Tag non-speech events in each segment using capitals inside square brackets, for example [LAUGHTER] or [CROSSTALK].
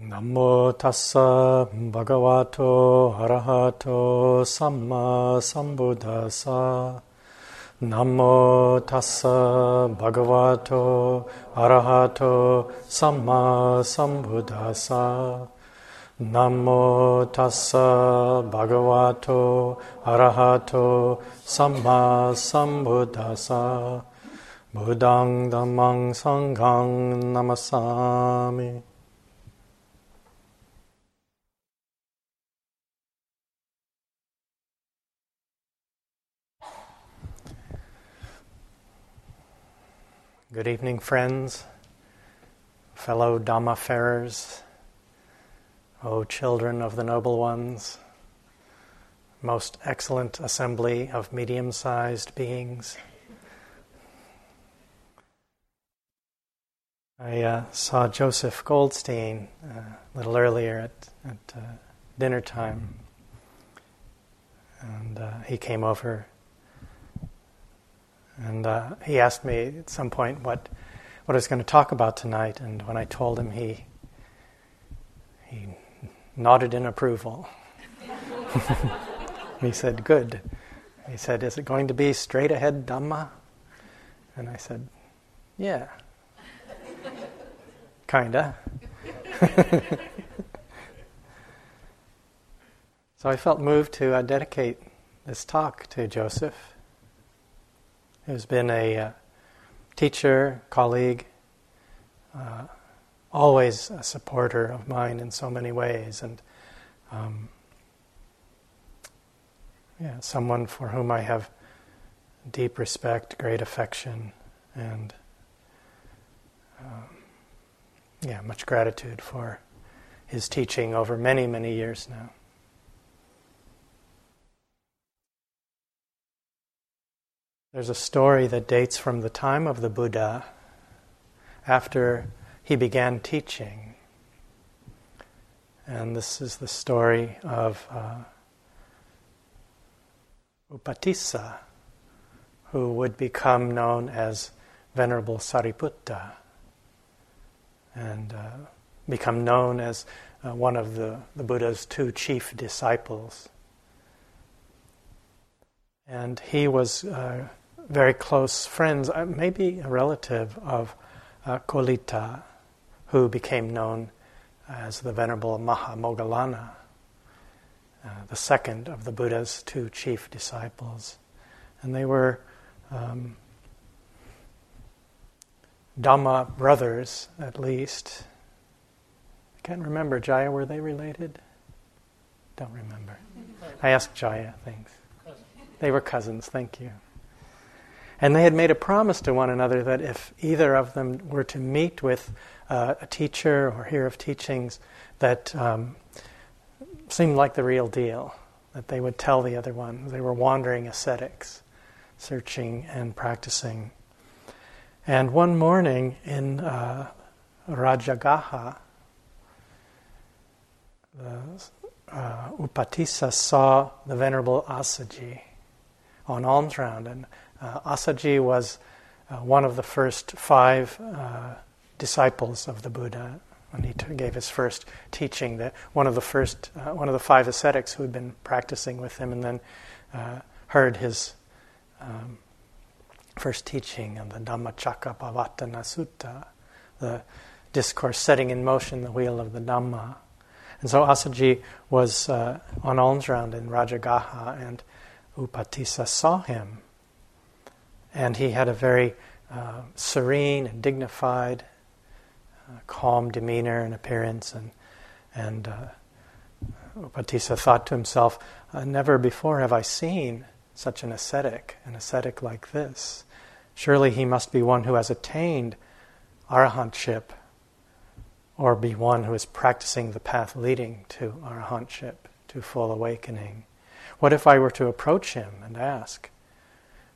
Namo tassa bhagavato arahato samma sambuddhassa. Namo tassa bhagavato arahato samma sambuddhassa. Namo tassa bhagavato arahato samma sambuddhassa. Buddhang dhammang sanghang namasami. Good evening, friends, fellow Dhamma-farers, O children of the Noble Ones, most excellent assembly of medium sized beings. I uh, saw Joseph Goldstein uh, a little earlier at, at uh, dinner time, and uh, he came over and uh, he asked me at some point what, what I was going to talk about tonight, and when I told him, he, he nodded in approval. [LAUGHS] he said, Good. He said, Is it going to be straight ahead Dhamma? And I said, Yeah. [LAUGHS] Kinda. [LAUGHS] so I felt moved to uh, dedicate this talk to Joseph who's been a uh, teacher, colleague, uh, always a supporter of mine in so many ways, and um, yeah, someone for whom I have deep respect, great affection, and um, yeah, much gratitude for his teaching over many, many years now. There's a story that dates from the time of the Buddha after he began teaching. And this is the story of uh, Upatissa, who would become known as Venerable Sariputta and uh, become known as uh, one of the, the Buddha's two chief disciples. And he was uh, very close friends, uh, maybe a relative of uh, Kolita, who became known as the Venerable Mahamoggallana, uh, the second of the Buddha's two chief disciples. And they were um, Dhamma brothers, at least. I can't remember, Jaya, were they related? Don't remember. [LAUGHS] I asked Jaya, thanks. They were cousins, thank you. And they had made a promise to one another that if either of them were to meet with uh, a teacher or hear of teachings that um, seemed like the real deal, that they would tell the other one. They were wandering ascetics, searching and practicing. And one morning in uh, Rajagaha, uh, Upatissa saw the Venerable Assaji on alms round, and uh, Assaji was uh, one of the first five uh, disciples of the Buddha when he t- gave his first teaching. That one of the first, uh, one of the five ascetics who had been practicing with him, and then uh, heard his um, first teaching of the Dhammacakkappavattana Sutta, the discourse setting in motion the wheel of the Dhamma. And so Assaji was uh, on alms round in Rajagaha, and Upatissa saw him and he had a very uh, serene and dignified, uh, calm demeanor and appearance. And, and uh, Upatissa thought to himself, uh, Never before have I seen such an ascetic, an ascetic like this. Surely he must be one who has attained arahantship or be one who is practicing the path leading to arahantship, to full awakening. What if I were to approach him and ask,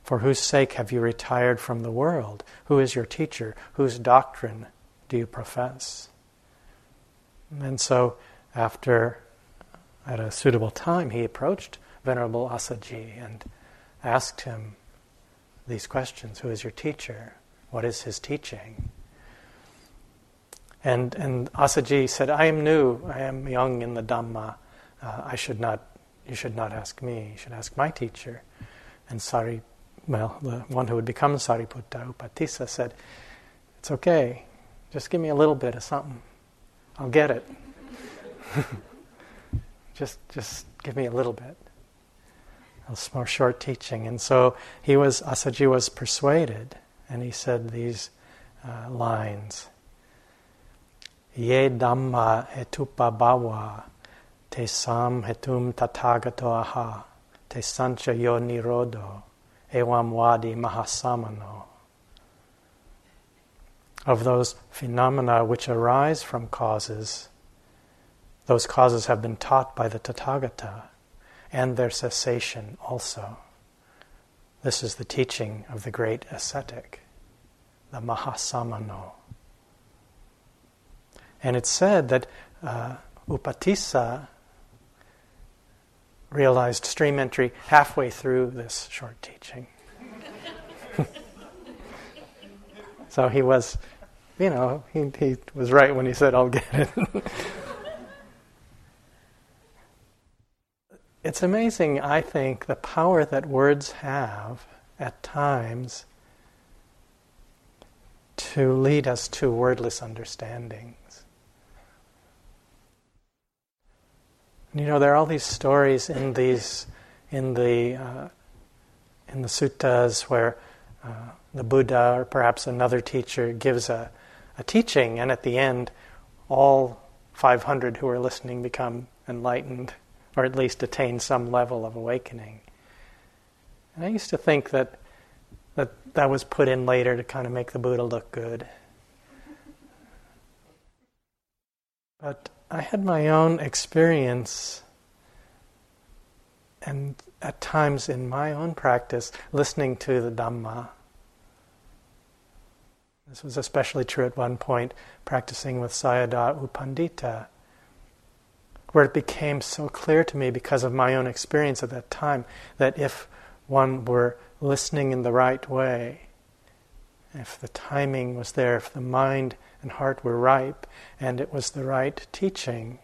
for whose sake have you retired from the world? Who is your teacher? Whose doctrine do you profess? And so, after, at a suitable time, he approached Venerable Assaji and asked him these questions Who is your teacher? What is his teaching? And, and Assaji said, I am new, I am young in the Dhamma. Uh, I should not, you should not ask me, you should ask my teacher. And Sari, well, the one who would become Sariputta, Upatissa, said, It's okay, just give me a little bit of something. I'll get it. [LAUGHS] just, just give me a little bit. A more short teaching. And so he was, Assaji was persuaded, and he said these uh, lines. Ye Dhamma hetupa bhava te sam hetum tatagato aha te sancha yo nirodo evam mahasamano. Of those phenomena which arise from causes, those causes have been taught by the Tathagata and their cessation also. This is the teaching of the great ascetic, the Mahasamano. And it's said that uh, Upatissa realized stream entry halfway through this short teaching. [LAUGHS] so he was, you know, he, he was right when he said, I'll get it. [LAUGHS] it's amazing, I think, the power that words have at times to lead us to wordless understanding. You know, there are all these stories in these in the uh, in the suttas where uh, the Buddha or perhaps another teacher gives a, a teaching, and at the end, all 500 who are listening become enlightened, or at least attain some level of awakening. And I used to think that that that was put in later to kind of make the Buddha look good. But I had my own experience, and at times in my own practice, listening to the Dhamma. This was especially true at one point, practicing with Sayadaw U Pandita, where it became so clear to me because of my own experience at that time that if one were listening in the right way, if the timing was there, if the mind and heart were ripe, and it was the right teaching,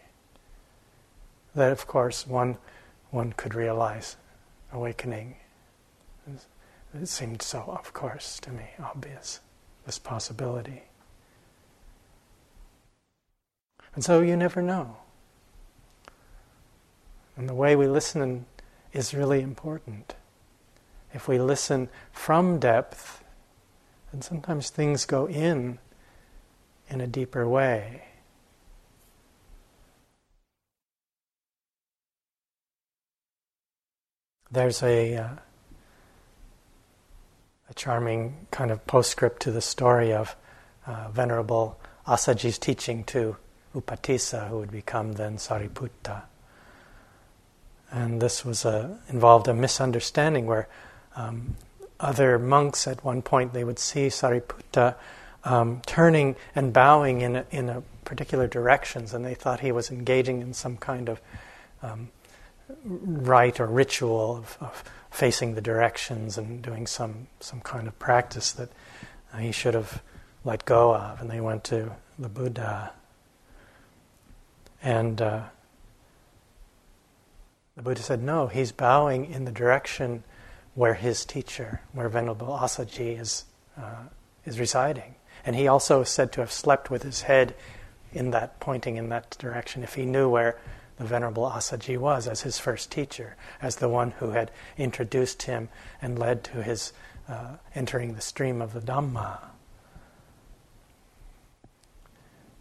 that of course one, one could realize awakening. It seemed so, of course, to me, obvious, this possibility. And so you never know. And the way we listen is really important. If we listen from depth, then sometimes things go in in a deeper way. There's a, uh, a charming kind of postscript to the story of uh, Venerable Assaji's teaching to Upatissa, who would become then Sariputta. And this was a, involved a misunderstanding where um, other monks at one point they would see Sariputta um, turning and bowing in a, in a particular directions, and they thought he was engaging in some kind of um, rite or ritual of, of, facing the directions and doing some some kind of practice that he should have let go of. And they went to the Buddha, and uh, the Buddha said, "No, he's bowing in the direction." Where his teacher, where Venerable Assaji is, uh, is residing. And he also is said to have slept with his head in that, pointing in that direction, if he knew where the Venerable Assaji was as his first teacher, as the one who had introduced him and led to his uh, entering the stream of the Dhamma.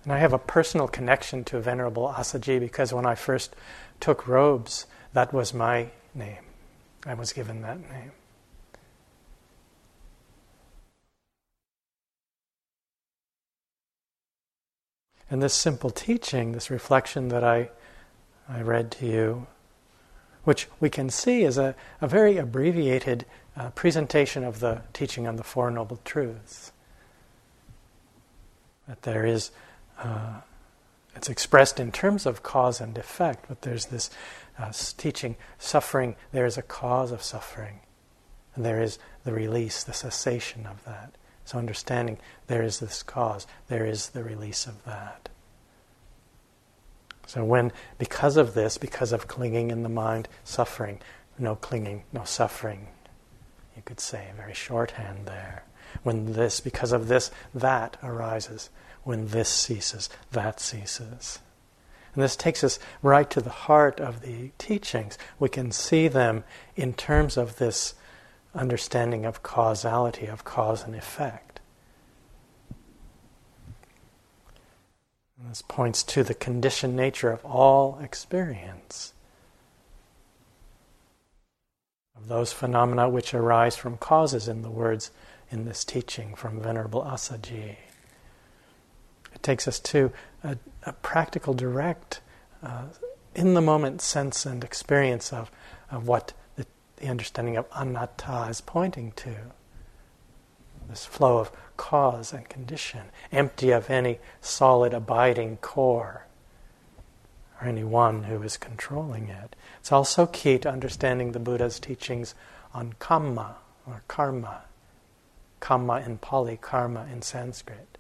And I have a personal connection to Venerable Assaji because when I first took robes, that was my name. I was given that name. And this simple teaching, this reflection that I, I read to you, which we can see is a, a very abbreviated uh, presentation of the teaching on the Four Noble Truths. That there is, uh, it's expressed in terms of cause and effect, but there's this uh, teaching suffering, there is a cause of suffering, and there is the release, the cessation of that. So, understanding there is this cause, there is the release of that. So, when, because of this, because of clinging in the mind, suffering, no clinging, no suffering, you could say, very shorthand there. When this, because of this, that arises. When this ceases, that ceases. And this takes us right to the heart of the teachings. We can see them in terms of this understanding of causality, of cause and effect. And this points to the conditioned nature of all experience, of those phenomena which arise from causes, in the words in this teaching from Venerable Assaji. It takes us to a, a practical, direct, uh, in the moment sense and experience of, of what the understanding of anatta is pointing to. This flow of cause and condition, empty of any solid abiding core or any one who is controlling it. It's also key to understanding the Buddha's teachings on kamma or karma. Kamma in Pali, karma in Sanskrit.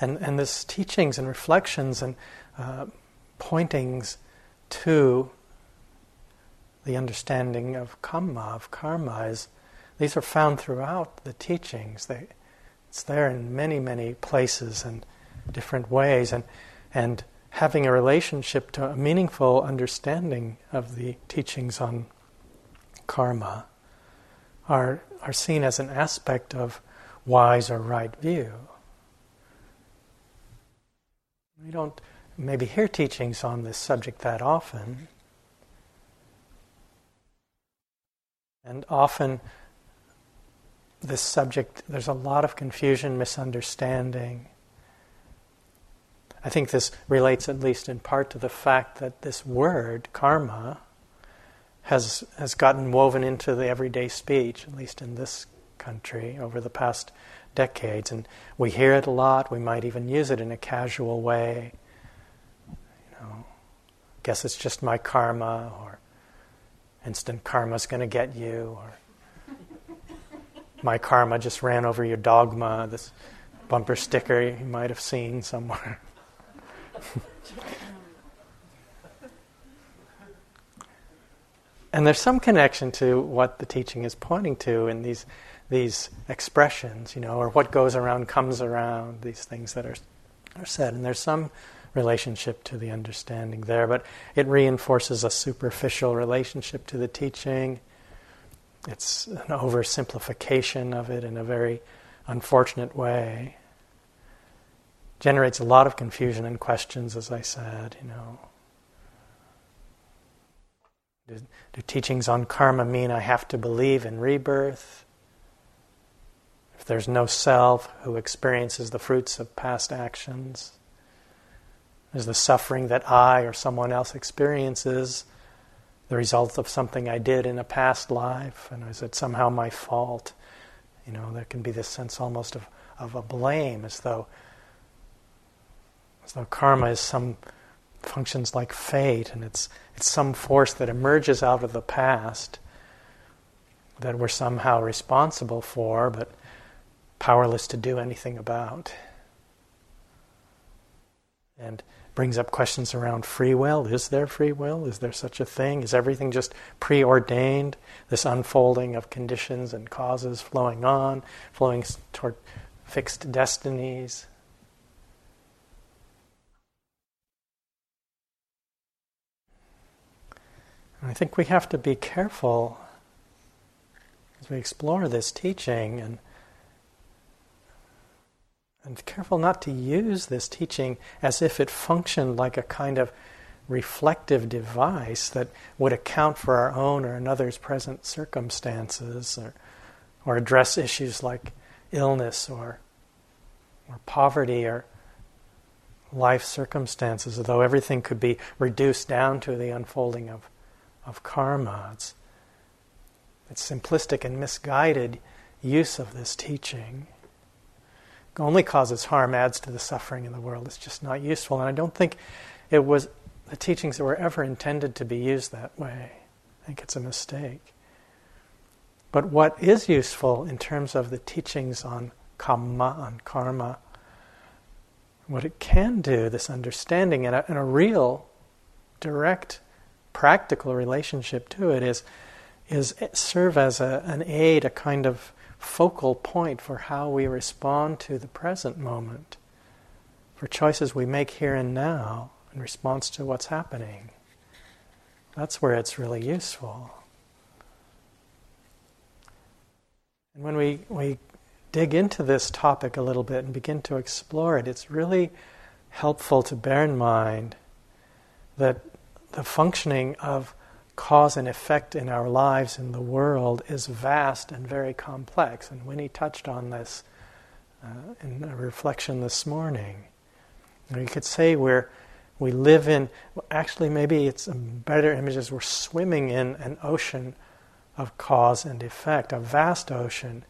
And, and this teachings and reflections and uh, pointings to the understanding of kamma, of karma, is these are found throughout the teachings. They, it's there in many, many places and different ways, and and having a relationship to a meaningful understanding of the teachings on karma are are seen as an aspect of wise or right view. We don't maybe hear teachings on this subject that often. And often, this subject, there's a lot of confusion, misunderstanding. I think this relates, at least in part, to the fact that this word, karma, has, has gotten woven into the everyday speech, at least in this country, over the past decades. And we hear it a lot, we might even use it in a casual way know, guess it's just my karma, or instant karma's going to get you, or my karma just ran over your dogma, this bumper sticker you might have seen somewhere. and there's some connection to what the teaching is pointing to in these these expressions, you know, or what goes around comes around, these things that are are said. And there's some relationship to the understanding there, but it reinforces a superficial relationship to the teaching. It's an oversimplification of it in a very unfortunate way. Generates a lot of confusion and questions, as I said, you know. Do, do teachings on karma mean I have to believe in rebirth? If there's no self who experiences the fruits of past actions, is the suffering that I or someone else experiences the result of something I did in a past life? And is it somehow my fault? You know, there can be this sense almost of, of a blame, as though as though karma is some functions like fate, and it's it's some force that emerges out of the past that we're somehow responsible for, but powerless to do anything about. And brings up questions around free will. Is there free will? Is there such a thing? Is everything just preordained? This unfolding of conditions and causes flowing on, flowing toward fixed destinies. I think we have to be careful as we explore this teaching and and careful not to use this teaching as if it functioned like a kind of reflective device that would account for our own or another's present circumstances or, or address issues like illness or, or poverty or life circumstances, although everything could be reduced down to the unfolding of, of karma. It's, it's simplistic and misguided use of this teaching only causes harm, adds to the suffering in the world. It's just not useful. And I don't think it was the teachings that were ever intended to be used that way. I think it's a mistake. But what is useful in terms of the teachings on kamma, on karma, what it can do, this understanding and a, and a real, direct, practical relationship to it is, is serve as a, an aid, a kind of focal point for how we respond to the present moment, for choices we make here and now in response to what's happening. That's where it's really useful. And when we, we dig into this topic a little bit and begin to explore it, it's really helpful to bear in mind that the functioning of cause and effect in our lives in the world is vast and very complex. And Winnie touched on this uh, in a reflection this morning. You could say we're we live in actually maybe it's a better image is we're swimming in an ocean of cause and effect, a vast ocean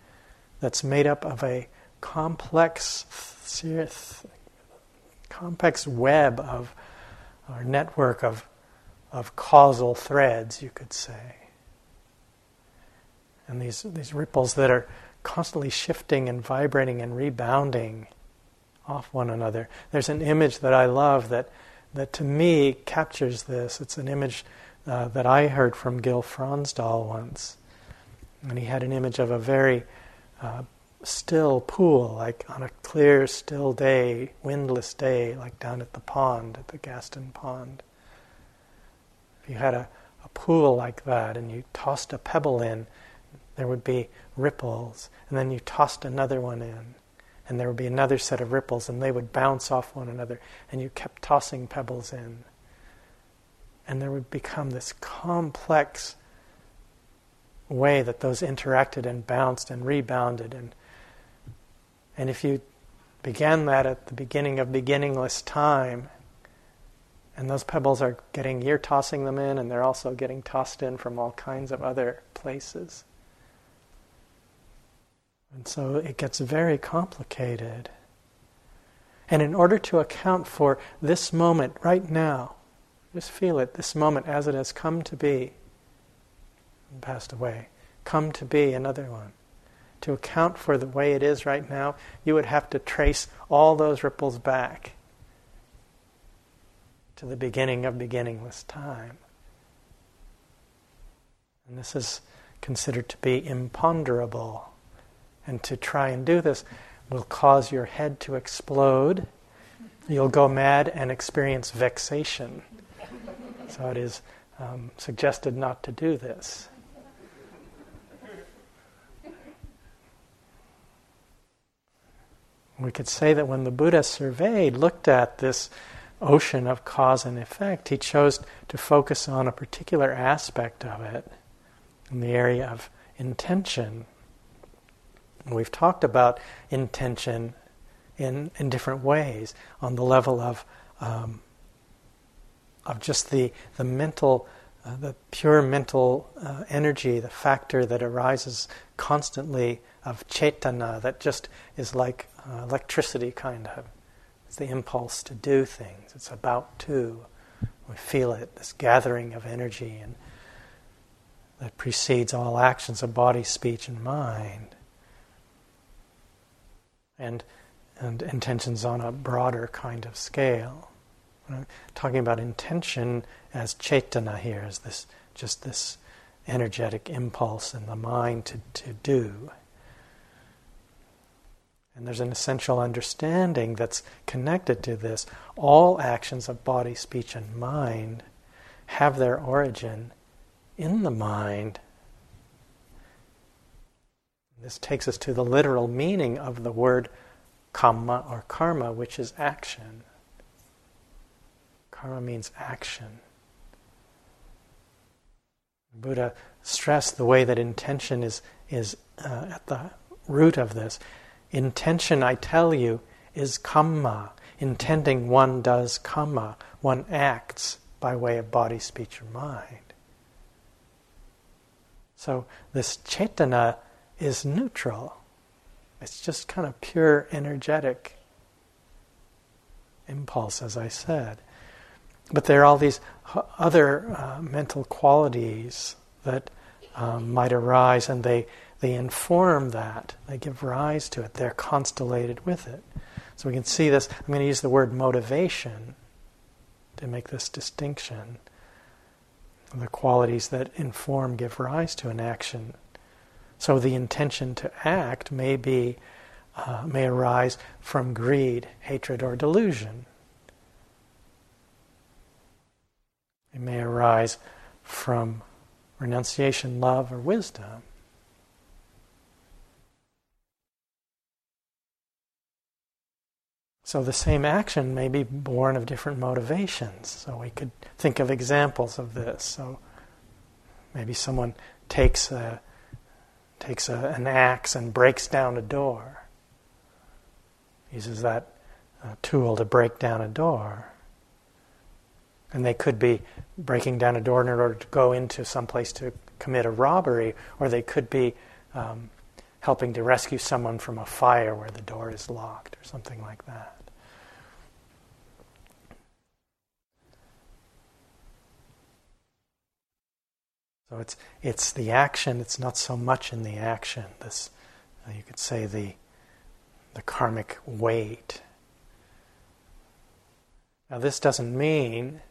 that's made up of a complex, complex web of, or network of, of causal threads, you could say. And these, these ripples that are constantly shifting and vibrating and rebounding off one another. There's an image that I love that, that to me captures this. It's an image uh, that I heard from Gil Fronsdal once. And he had an image of a very uh, still pool, like on a clear, still day, windless day, like down at the pond, at the Gaston Pond. If you had a, a pool like that and you tossed a pebble in, there would be ripples, and then you tossed another one in, and there would be another set of ripples, and they would bounce off one another, and you kept tossing pebbles in. And there would become this complex way that those interacted and bounced and rebounded and and if you began that at the beginning of beginningless time and those pebbles are getting you're tossing them in and they're also getting tossed in from all kinds of other places. And so it gets very complicated. And in order to account for this moment right now just feel it this moment as it has come to be and passed away, come to be another one. To account for the way it is right now, you would have to trace all those ripples back to the beginning of beginningless time. And this is considered to be imponderable. And to try and do this will cause your head to explode. You'll go mad and experience vexation. So it is um, suggested not to do this. We could say that when the Buddha surveyed, looked at this ocean of cause and effect, he chose to focus on a particular aspect of it in the area of intention. we've talked about intention in, in different ways on the level of, um, of just the, the mental, uh, the pure mental uh, energy, the factor that arises constantly of cetana that just is like uh, electricity, kind of. It's the impulse to do things. It's about to. We feel it, this gathering of energy and that precedes all actions of body, speech, and mind. And, and intentions on a broader kind of scale. I'm talking about intention as cetana here, as this just this energetic impulse in the mind to, to do. And there's an essential understanding that's connected to this. All actions of body, speech, and mind have their origin in the mind. This takes us to the literal meaning of the word kamma or karma, which is action. Karma means action. Buddha stressed the way that intention is, is uh, at the root of this. Intention, I tell you, is kamma. Intending one does kamma. One acts by way of body, speech, or mind. So this cetana is neutral. It's just kind of pure energetic impulse, as I said. But there are all these other uh, mental qualities that um, might arise and they, they inform that, they give rise to it, they're constellated with it. So we can see this. I'm going to use the word motivation to make this distinction. The qualities that inform, give rise to an action. So the intention to act may be, uh, may arise from greed, hatred, or delusion. It may arise from renunciation, love, or wisdom. So the same action may be born of different motivations. So we could think of examples of this. So maybe someone takes a, takes a, an axe and breaks down a door. Uses that uh, tool to break down a door. And they could be breaking down a door in order to go into some place to commit a robbery, or they could be um, helping to rescue someone from a fire where the door is locked, or something like that. So it's it's the action. It's not so much in the action. This uh, you could say the the karmic weight. Now this doesn't mean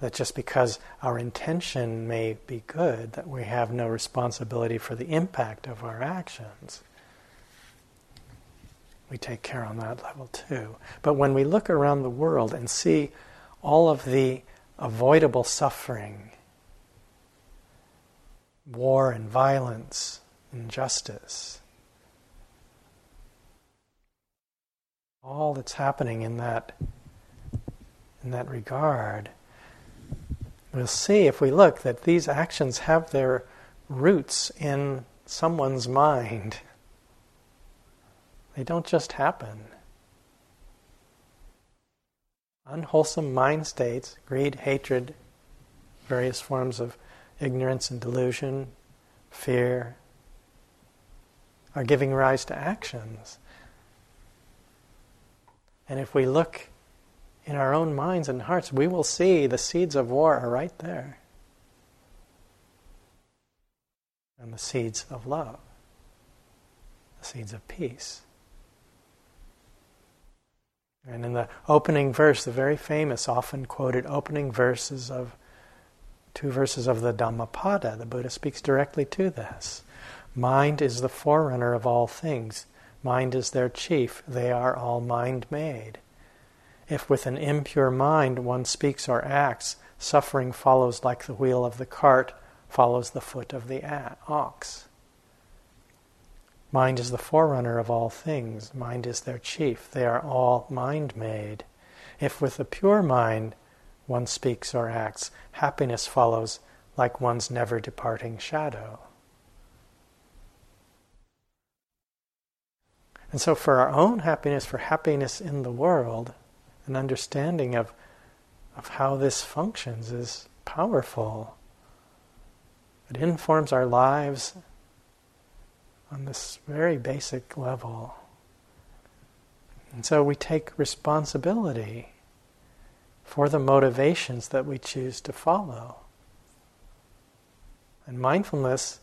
that just because our intention may be good, that we have no responsibility for the impact of our actions. We take care on that level too. But when we look around the world and see all of the avoidable suffering war and violence, injustice. All that's happening in that in that regard, we'll see if we look that these actions have their roots in someone's mind. They don't just happen. Unwholesome mind states, greed, hatred, various forms of ignorance and delusion, fear, are giving rise to actions. And if we look in our own minds and hearts, we will see the seeds of war are right there. And the seeds of love, the seeds of peace. And in the opening verse, the very famous, often quoted opening verses of two verses of the Dhammapada, the Buddha speaks directly to this. Mind is the forerunner of all things. Mind is their chief. They are all mind made. If with an impure mind one speaks or acts, suffering follows like the wheel of the cart follows the foot of the ox. Mind is the forerunner of all things. Mind is their chief. They are all mind made. If with a pure mind one speaks or acts, happiness follows like one's never departing shadow. And so, for our own happiness, for happiness in the world, an understanding of, of how this functions is powerful. It informs our lives on this very basic level. And so we take responsibility for the motivations that we choose to follow. And mindfulness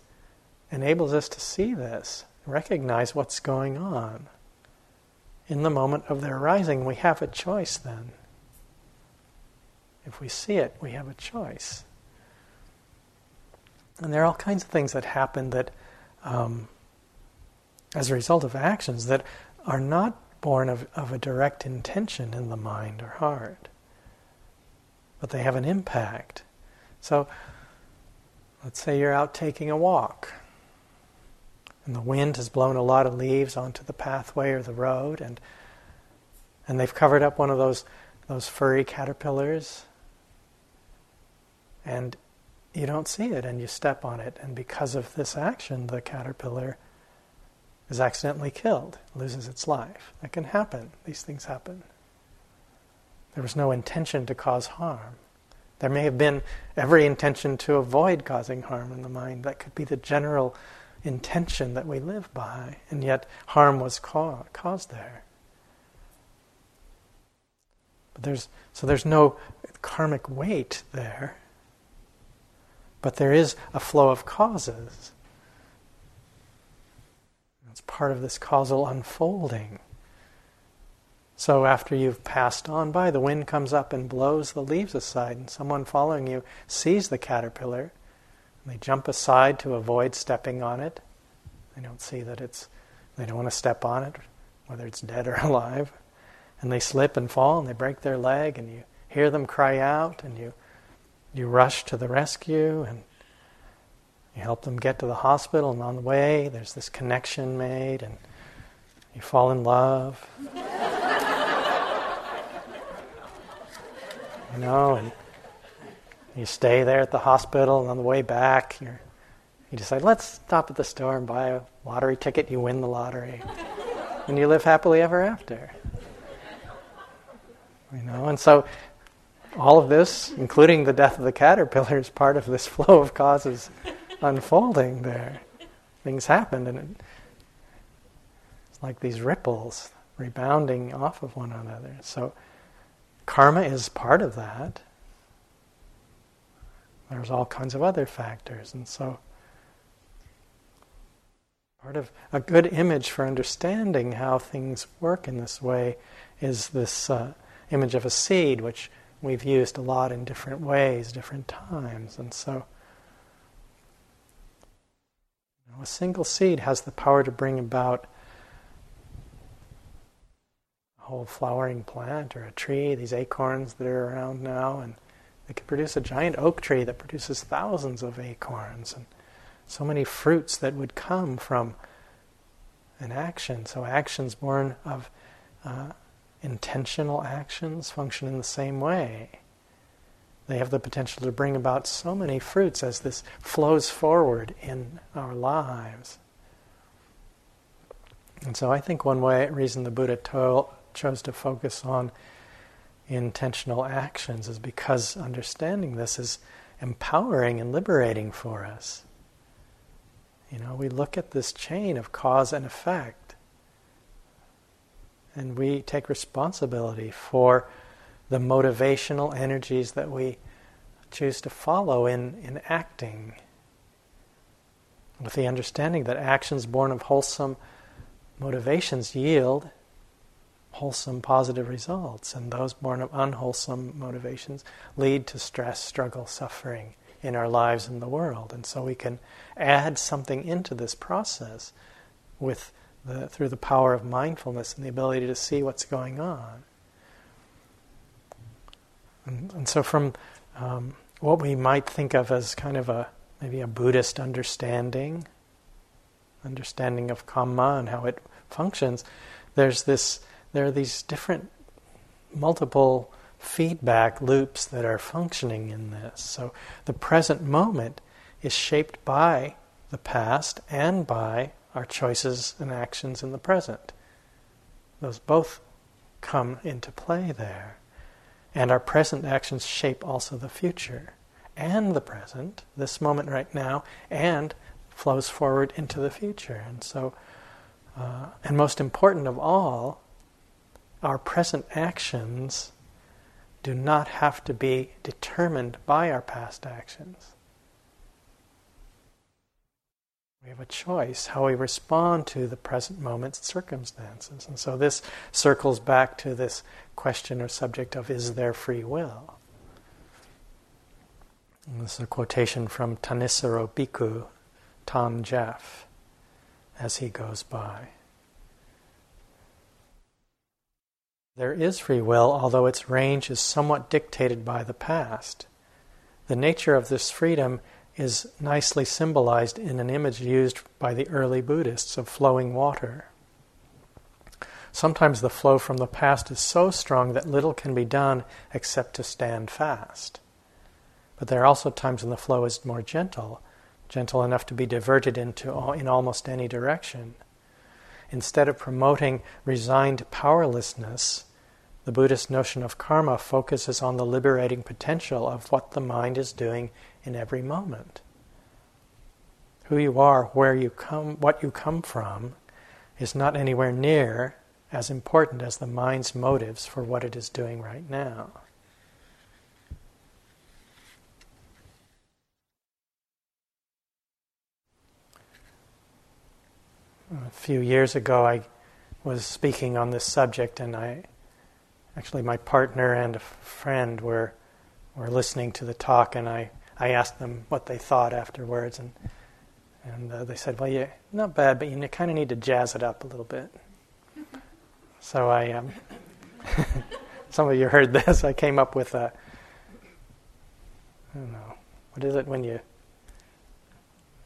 enables us to see this, recognize what's going on. In the moment of their rising, we have a choice then. If we see it, we have a choice. And there are all kinds of things that happen that, um, as a result of actions, that are not born of, of a direct intention in the mind or heart but they have an impact. So, let's say you're out taking a walk, and the wind has blown a lot of leaves onto the pathway or the road, and and they've covered up one of those those furry caterpillars, and you don't see it, and you step on it, and because of this action, the caterpillar is accidentally killed, loses its life. That can happen. These things happen. There was no intention to cause harm. There may have been every intention to avoid causing harm in the mind. That could be the general intention that we live by, and yet harm was ca- caused there. But there's, so there's no karmic weight there. But there is a flow of causes. It's part of this causal unfolding. So after you've passed on by, the wind comes up and blows the leaves aside, and someone following you sees the caterpillar. And they jump aside to avoid stepping on it. They don't see that it's, they don't want to step on it, whether it's dead or [LAUGHS] alive. And they slip and fall and they break their leg, and you hear them cry out, and you, you rush to the rescue, and you help them get to the hospital, and on the way, there's this connection made, and you fall in love. You know, and you stay there at the hospital, and on the way back, you you decide, let's stop at the store and buy a lottery ticket. You win the lottery, [LAUGHS] and you live happily ever after. You know, and so all of this, including the death of the caterpillar, is part of this [LAUGHS] flow of causes unfolding there. Things happen, and it, it's like these ripples rebounding off of one another. So Karma is part of that. There's all kinds of other factors, and so part of a good image for understanding how things work in this way is this uh, image of a seed, which we've used a lot in different ways, different times, and so. You know, a single seed has the power to bring about whole flowering plant or a tree, these acorns that are around now, and they could produce a giant oak tree that produces thousands of acorns and so many fruits that would come from an action. So, actions born of uh, intentional actions function in the same way. They have the potential to bring about so many fruits as this flows forward in our lives. And so I think one way reason the Buddha told, chose to focus on intentional actions is because understanding this is empowering and liberating for us. You know, we look at this chain of cause and effect, and we take responsibility for the motivational energies that we choose to follow in, in acting. With the understanding that actions born of wholesome motivations yield wholesome, positive results, and those born of unwholesome motivations lead to stress, struggle, suffering in our lives and the world. And so we can add something into this process with the, through the power of mindfulness and the ability to see what's going on. And, and so, from um, what we might think of as kind of a maybe a Buddhist understanding, understanding of karma and how it functions, there's this there are these different, multiple feedback loops that are functioning in this. So the present moment is shaped by the past and by our choices and actions in the present. Those both come into play there. And our present actions shape also the future and the present, this moment right now, and flows forward into the future. And so, uh, and most important of all, our present actions do not have to be determined by our past actions. We have a choice how we respond to the present moment's circumstances. And so this circles back to this question or subject of is there free will? And this is a quotation from Thanissaro Bhikkhu, Than Geoff, as he goes by. There is free will, although its range is somewhat dictated by the past. The nature of this freedom is nicely symbolized in an image used by the early Buddhists of flowing water. Sometimes the flow from the past is so strong that little can be done except to stand fast. But there are also times when the flow is more gentle, gentle enough to be diverted into in almost any direction. Instead of promoting resigned powerlessness, the Buddhist notion of karma focuses on the liberating potential of what the mind is doing in every moment. Who you are, where you come, what you come from, is not anywhere near as important as the mind's motives for what it is doing right now. A few years ago, I was speaking on this subject, and I actually my partner and a friend were were listening to the talk, and I, I asked them what they thought afterwards, and and uh, they said, "Well, yeah, not bad, but you kind of need to jazz it up a little bit." So I, um, [LAUGHS] some of you heard this. I came up with a, I don't know, what is it when you,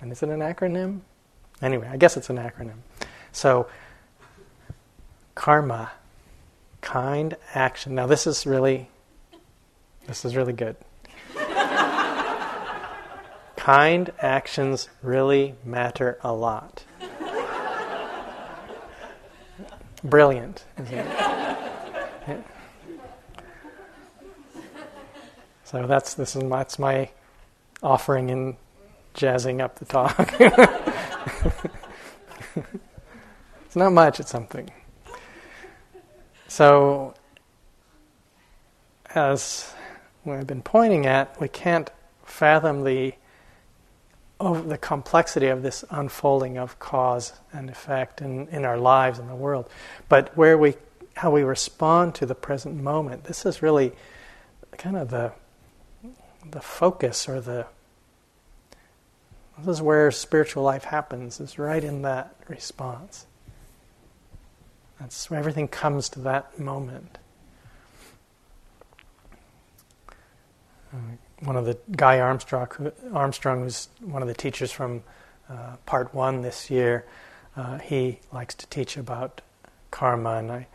and is it an acronym? Anyway, I guess it's an acronym. So, karma, kind action. Now, this is really, this is really good. kind actions really matter a lot. Brilliant? Yeah. So that's this is that's my offering in jazzing up the talk. [LAUGHS] it's not much, it's something. So, as we've been pointing at, we can't fathom the the complexity of this unfolding of cause and effect in, in our lives in the world. But where we how we respond to the present moment, this is really kind of the the focus or the this is where spiritual life happens, is right in that response. That's where everything comes to that moment. Uh, one of the Guy Armstrong, Armstrong, who's one of the teachers from uh, part one this year, uh, he likes to teach about karma, and I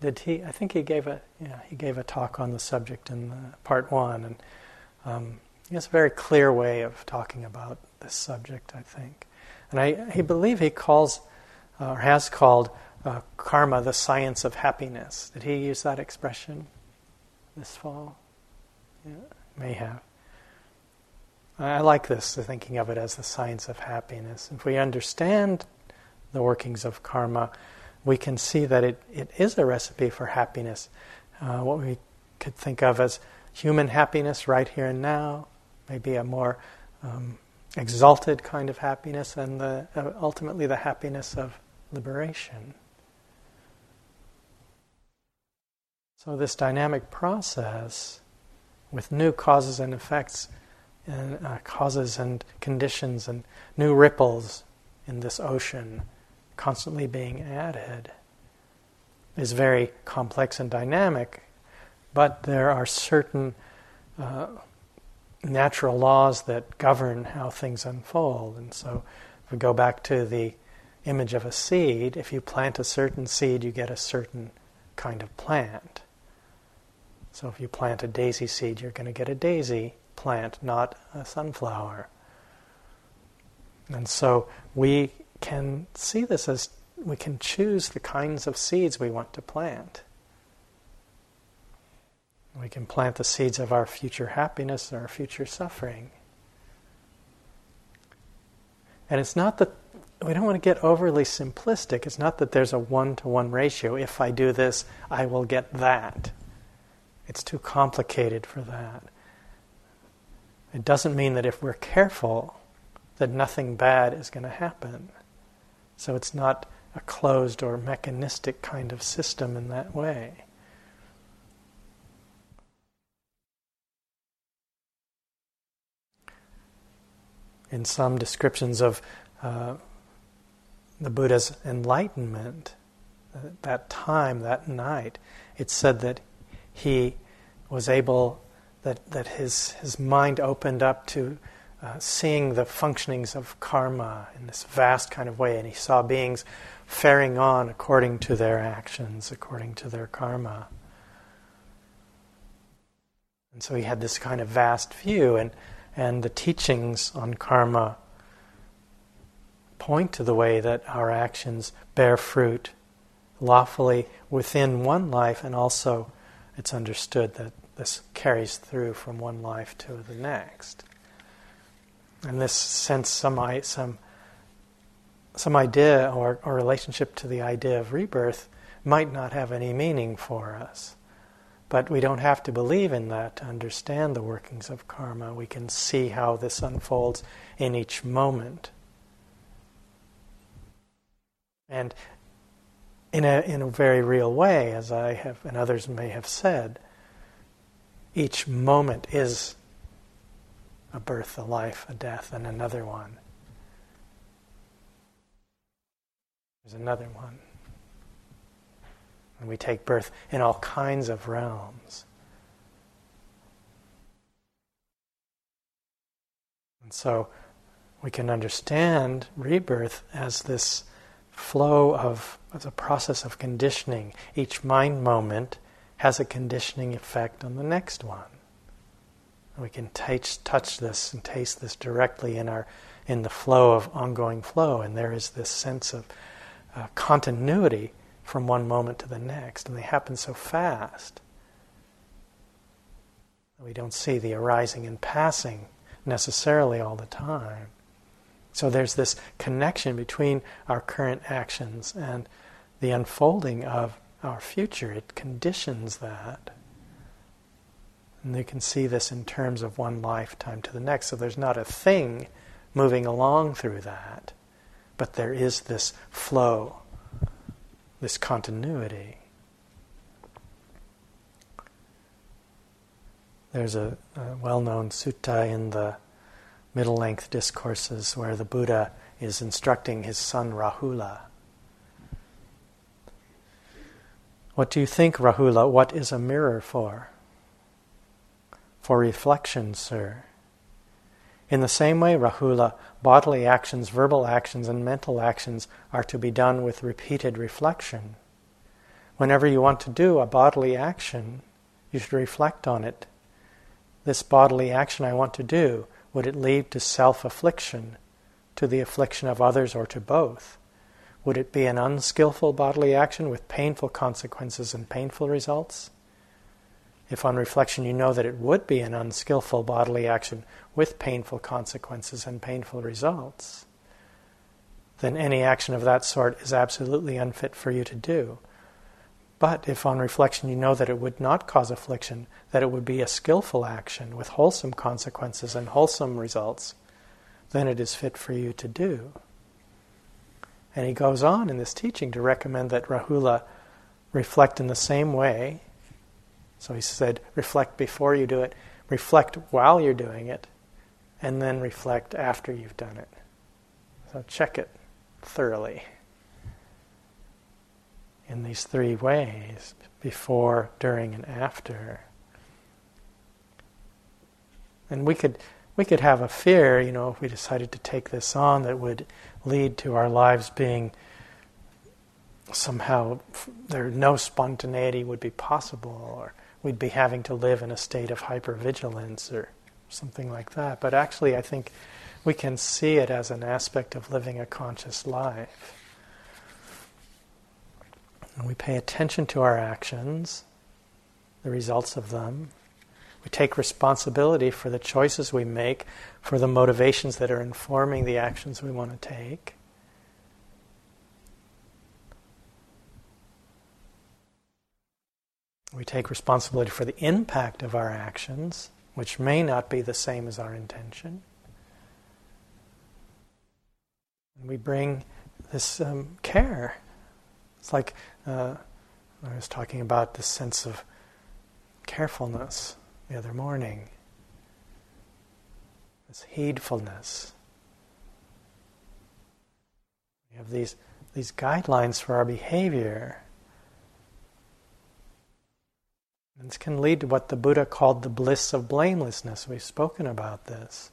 did he. I think he gave a yeah, he gave a talk on the subject in part one, and um, he has a very clear way of talking about this subject, I think. And I, I believe he calls, uh, or has called, uh, karma the science of happiness. Did he use that expression this fall? Yeah, may have. I like this, the thinking of it as the science of happiness. If we understand the workings of karma, we can see that it, it is a recipe for happiness. Uh, what we could think of as human happiness right here and now, maybe a more um, exalted kind of happiness, and the, uh, ultimately the happiness of liberation. So, this dynamic process with new causes and effects, and uh, causes and conditions, and new ripples in this ocean constantly being added, is very complex and dynamic, but there are certain uh, natural laws that govern how things unfold. And so, if we go back to the image of a seed, if you plant a certain seed, you get a certain kind of plant. So, if you plant a daisy seed, you're going to get a daisy plant, not a sunflower. And so, we can see this as we can choose the kinds of seeds we want to plant. We can plant the seeds of our future happiness or our future suffering. And it's not that we don't want to get overly simplistic. It's not that there's a one to one ratio. If I do this, I will get that. It's too complicated for that. It doesn't mean that if we're careful, that nothing bad is going to happen. So it's not a closed or mechanistic kind of system in that way. in some descriptions of uh, the Buddha's enlightenment, uh, that time, that night, it's said that he was able, that, that his, his mind opened up to uh, seeing the functionings of karma in this vast kind of way, and he saw beings faring on according to their actions, according to their karma. And so he had this kind of vast view, and and the teachings on karma point to the way that our actions bear fruit lawfully within one life, and also it's understood that this carries through from one life to the next. And this sense, some, some, some idea or, or relationship to the idea of rebirth might not have any meaning for us. But we don't have to believe in that to understand the workings of karma. We can see how this unfolds in each moment. And in a, in a very real way, as I have and others may have said, each moment is a birth, a life, a death, and another one. There's another one. And we take birth in all kinds of realms. And so we can understand rebirth as this flow of, a process of conditioning. Each mind moment has a conditioning effect on the next one. And we can touch, touch this and taste this directly in our in the flow of ongoing flow, and there is this sense of uh, continuity from one moment to the next, and they happen so fast. We don't see the arising and passing necessarily all the time. So there's this connection between our current actions and the unfolding of our future. It conditions that. And you can see this in terms of one lifetime to the next. So there's not a thing moving along through that, but there is this flow, this continuity. There's a, a well known sutta in the middle length discourses where the Buddha is instructing his son Rahula. What do you think, Rahula? What is a mirror for? For reflection, sir. In the same way, Rahula, bodily actions, verbal actions, and mental actions are to be done with repeated reflection. Whenever you want to do a bodily action, you should reflect on it this bodily action I want to do, would it lead to self affliction, to the affliction of others, or to both? Would it be an unskillful bodily action with painful consequences and painful results? If on reflection you know that it would be an unskillful bodily action with painful consequences and painful results, then any action of that sort is absolutely unfit for you to do. But if on reflection you know that it would not cause affliction, that it would be a skillful action with wholesome consequences and wholesome results, then it is fit for you to do. And he goes on in this teaching to recommend that Rahula reflect in the same way. So he said, reflect before you do it, reflect while you're doing it, and then reflect after you've done it. So check it thoroughly in these three ways before, during, and after. And we could we could have a fear, you know, if we decided to take this on that would lead to our lives being somehow there no spontaneity would be possible or we'd be having to live in a state of hypervigilance or something like that. But actually I think we can see it as an aspect of living a conscious life. And we pay attention to our actions, the results of them. We take responsibility for the choices we make, for the motivations that are informing the actions we want to take. We take responsibility for the impact of our actions, which may not be the same as our intention. And we bring this um, care it's like uh, I was talking about this sense of carefulness the other morning, this heedfulness. We have these, these guidelines for our behavior. And this can lead to what the Buddha called the bliss of blamelessness. We've spoken about this.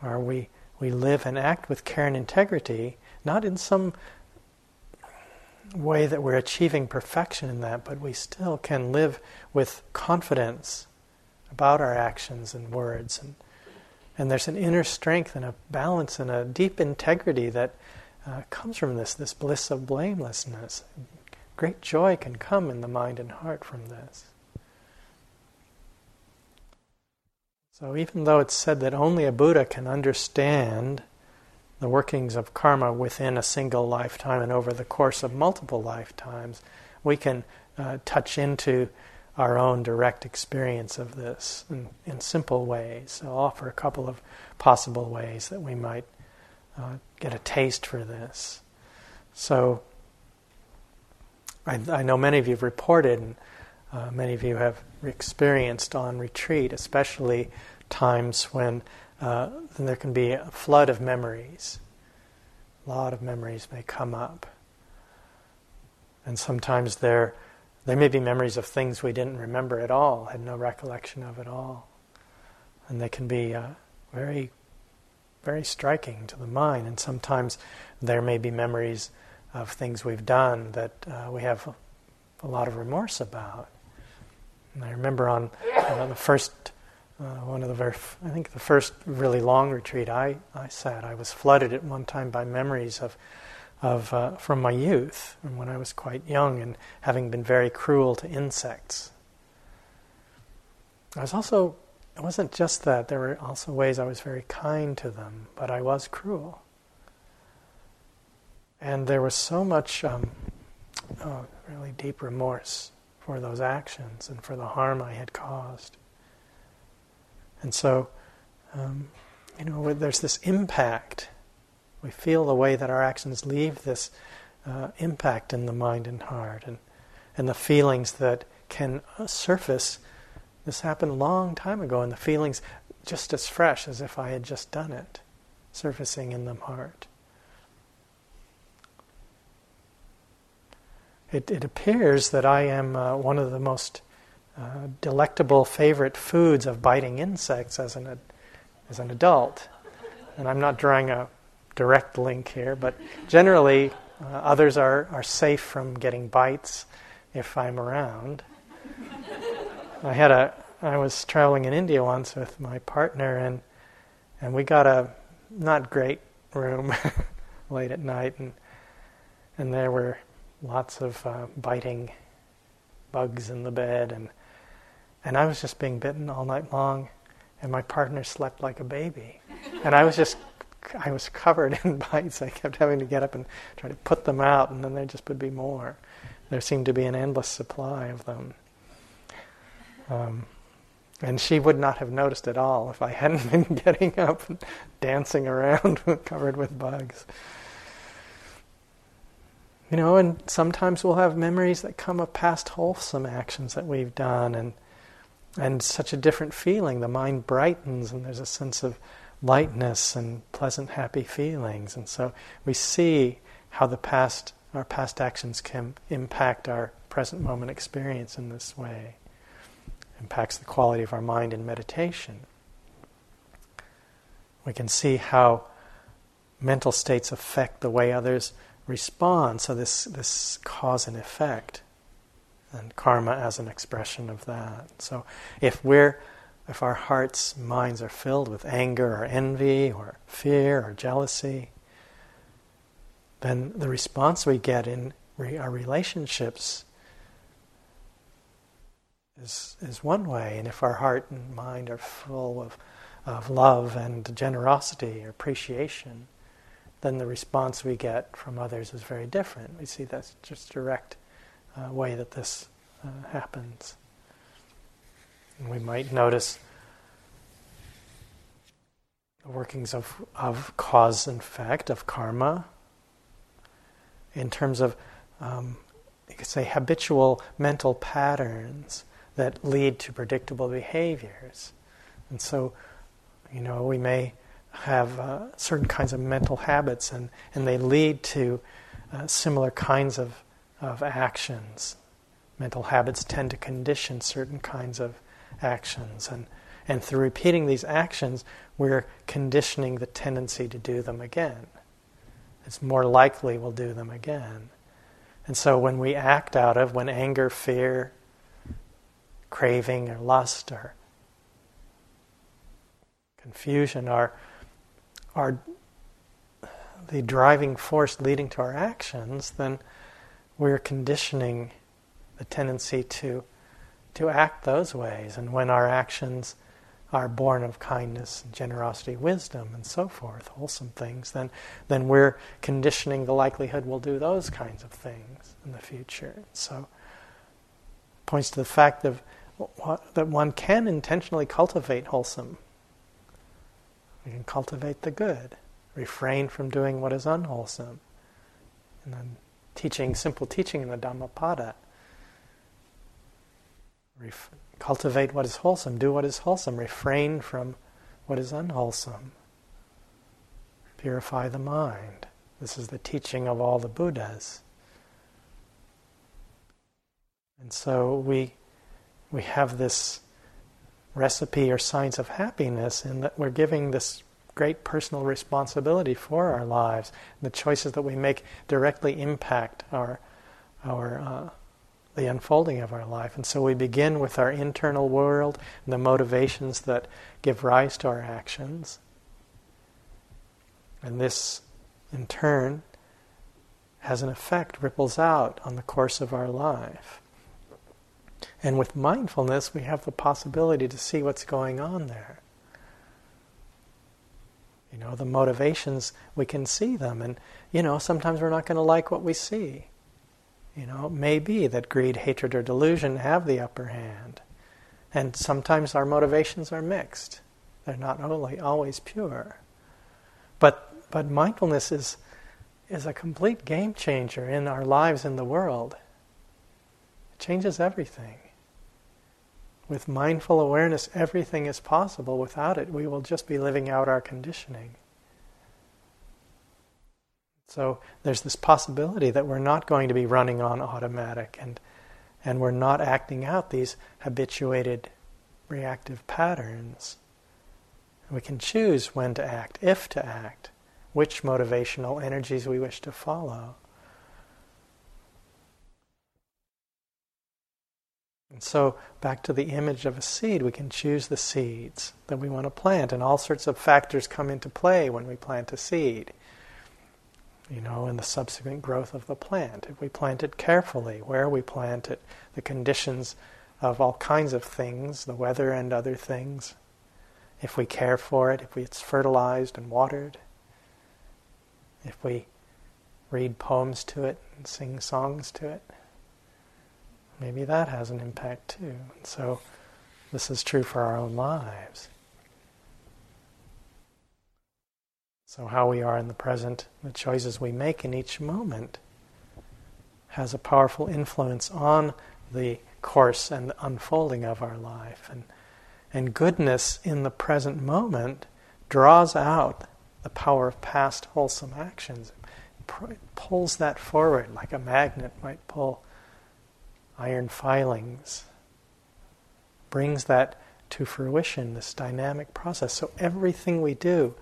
Where we, we live and act with care and integrity, not in some way that we're achieving perfection in that, but we still can live with confidence about our actions and words. And, and there's an inner strength and a balance and a deep integrity that uh, comes from this, this bliss of blamelessness. Great joy can come in the mind and heart from this. So, even though it's said that only a Buddha can understand the workings of karma within a single lifetime and over the course of multiple lifetimes, we can uh, touch into our own direct experience of this in, in, simple ways. I'll offer a couple of possible ways that we might uh, get a taste for this. So, I, I, know many of you have reported, and uh, many of you have experienced on retreat, especially times when uh, there can be a flood of memories. A lot of memories may come up. And sometimes there, there may be memories of things we didn't remember at all, had no recollection of at all. And they can be uh, very, very striking to the mind. And sometimes there may be memories of things we've done that uh, we have a, a, lot of remorse about. And I remember on uh, the first, uh, one of the very, I think the first really long retreat I, I sat, I was flooded at one time by memories of, of uh, from my youth and when I was quite young and having been very cruel to insects. I was also, it wasn't just that, there were also ways I was very kind to them, but I was cruel. And there was so much um, oh, really deep remorse for those actions and for the harm I had caused. And so, um, you know, there's this impact. We feel the way that our actions leave this uh, impact in the mind and heart, and, and the feelings that can uh, surface. This happened a long time ago, and the feelings just as fresh as if I had just done it, surfacing in the heart. it, it appears that I am uh, one of the most uh, delectable favorite foods of biting insects as an, as an adult. And I'm not drawing a direct link here, but generally, uh, others are, are safe from getting bites if I'm around. I had a I was traveling in India once with my partner and and we got a not great room [LAUGHS] late at night and and there were lots of uh, biting bugs in the bed, and and I was just being bitten all night long, and my partner slept like a baby, and I was just I was covered [LAUGHS] in bites. I kept having to get up and try to put them out, and then there just would be more. There seemed to be an endless supply of them. Um, and she would not have noticed at all if I [LAUGHS] hadn't been getting up and dancing around [LAUGHS] covered with bugs. You know, and sometimes we'll have memories that come of past wholesome actions that we've done and and such a different feeling. The mind brightens and there's a sense of lightness and pleasant, happy feelings. And so we see how the past our past actions can impact our present moment experience in this way. Impacts the quality of our mind in meditation. We can see how mental states affect the way others respond. So this this cause and effect, and karma as an expression of that. So if we're if our hearts, minds are filled with anger or envy or fear or jealousy, then the response we get in re- our relationships is, is one way. And if our heart and mind are full of, of love and generosity or appreciation, then the response we get from others is very different. We see that's just direct uh, way that this uh, happens. And we might notice the workings of, of cause and effect, of karma, in terms of, um, you could say, habitual mental patterns that lead to predictable behaviors. And so, you know, we may have uh, certain kinds of mental habits, and, and they lead to uh, similar kinds of, of actions. Mental habits tend to condition certain kinds of actions, and, and through repeating these actions, we're conditioning the tendency to do them again. It's more likely we'll do them again. And so when we act out of, when anger, fear, craving, or lust, or confusion are are the driving force leading to our actions, then we're conditioning the tendency to to act those ways. And when our actions are born of kindness, generosity, wisdom, and so forth, wholesome things, then then we're conditioning the likelihood we'll do those kinds of things in the future. So points to the fact of that one can intentionally cultivate wholesome we can cultivate the good, refrain from doing what is unwholesome. in the teaching, simple teaching in the Dhammapada. Ref- cultivate what is wholesome, do what is wholesome, refrain from what is unwholesome, purify the mind. This is the teaching of all the Buddhas. And so we, we have this recipe or science of happiness in that we're giving this great personal responsibility for our lives. The choices that we make directly impact our, our uh, the unfolding of our life. And so we begin with our internal world and the motivations that give rise to our actions. And this, in turn, has an effect, ripples out on the course of our life. And with mindfulness, we have the possibility to see what's going on there. You know, the motivations, we can see them. And, you know, sometimes we're not going to like what we see. You know, it may be that greed, hatred, or delusion have the upper hand. And sometimes our motivations are mixed. They're not only always pure. But, but mindfulness is, is a complete game changer in our lives in the world. It changes everything. With mindful awareness, everything is possible. Without it, we will just be living out our conditioning. So there's this possibility that we're not going to be running on automatic and, and we're not acting out these habituated reactive patterns. We can choose when to act, if to act, which motivational energies we wish to follow. And so, back to the image of a seed, we can choose the seeds that we want to plant, and all sorts of factors come into play when we plant a seed. You know, in the subsequent growth of the plant. If we plant it carefully, where we plant it, the conditions of all kinds of things, the weather and other things. If we care for it, if it's fertilized and watered, if we read poems to it and sing songs to it maybe that has an impact too. And so this is true for our own lives. So, how we are in the present, the choices we make in each moment, has a powerful influence on the course and the unfolding of our life. And, and goodness in the present moment draws out the power of past wholesome actions. It pulls that forward like a magnet might pull iron filings, brings that to fruition, this dynamic process. So everything we do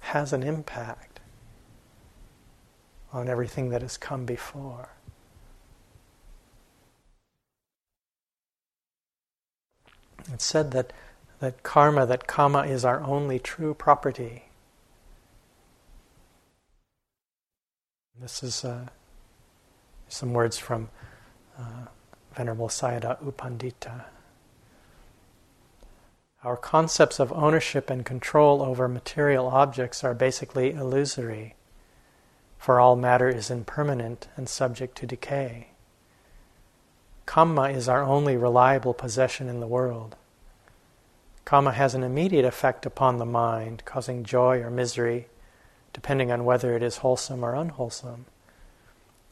has an impact on everything that has come before. It's said that, that karma, that kamma is our only true property. This is uh, some words from uh, Venerable Sayadaw U Pandita. Our concepts of ownership and control over material objects are basically illusory, for all matter is impermanent and subject to decay. Kamma is our only reliable possession in the world. Kamma has an immediate effect upon the mind, causing joy or misery, depending on whether it is wholesome or unwholesome.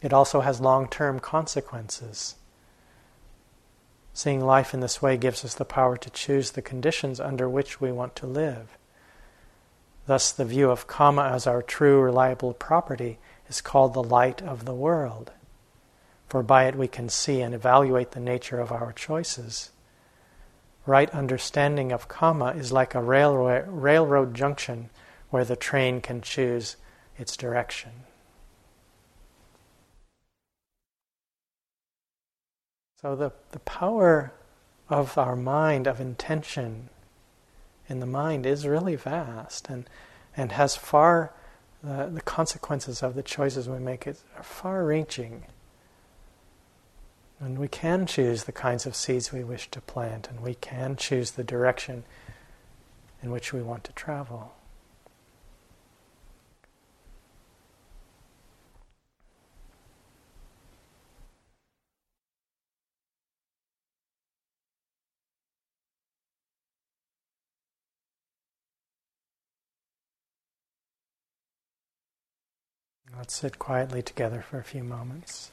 It also has long term consequences. Seeing life in this way gives us the power to choose the conditions under which we want to live. Thus, the view of Kamma as our true, reliable property is called the light of the world, for by it we can see and evaluate the nature of our choices. Right understanding of Kamma is like a railway, railroad junction where the train can choose its direction. So the, the power of our mind, of intention in the mind is really vast and, and has far, uh, the consequences of the choices we make are far reaching. And we can choose the kinds of seeds we wish to plant, and we can choose the direction in which we want to travel. Let's sit quietly together for a few moments.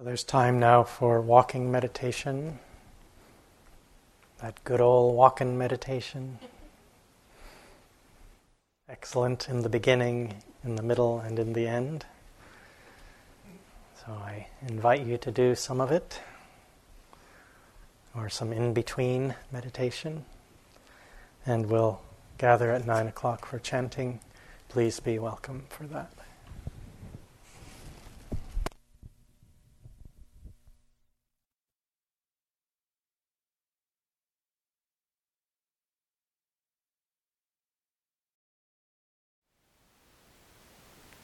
There's time now for walking meditation. That good old walking meditation. Excellent in the beginning, in the middle, and in the end. So I invite you to do some of it, or some in between meditation. And we'll gather at 9 o'clock for chanting. Please be welcome for that.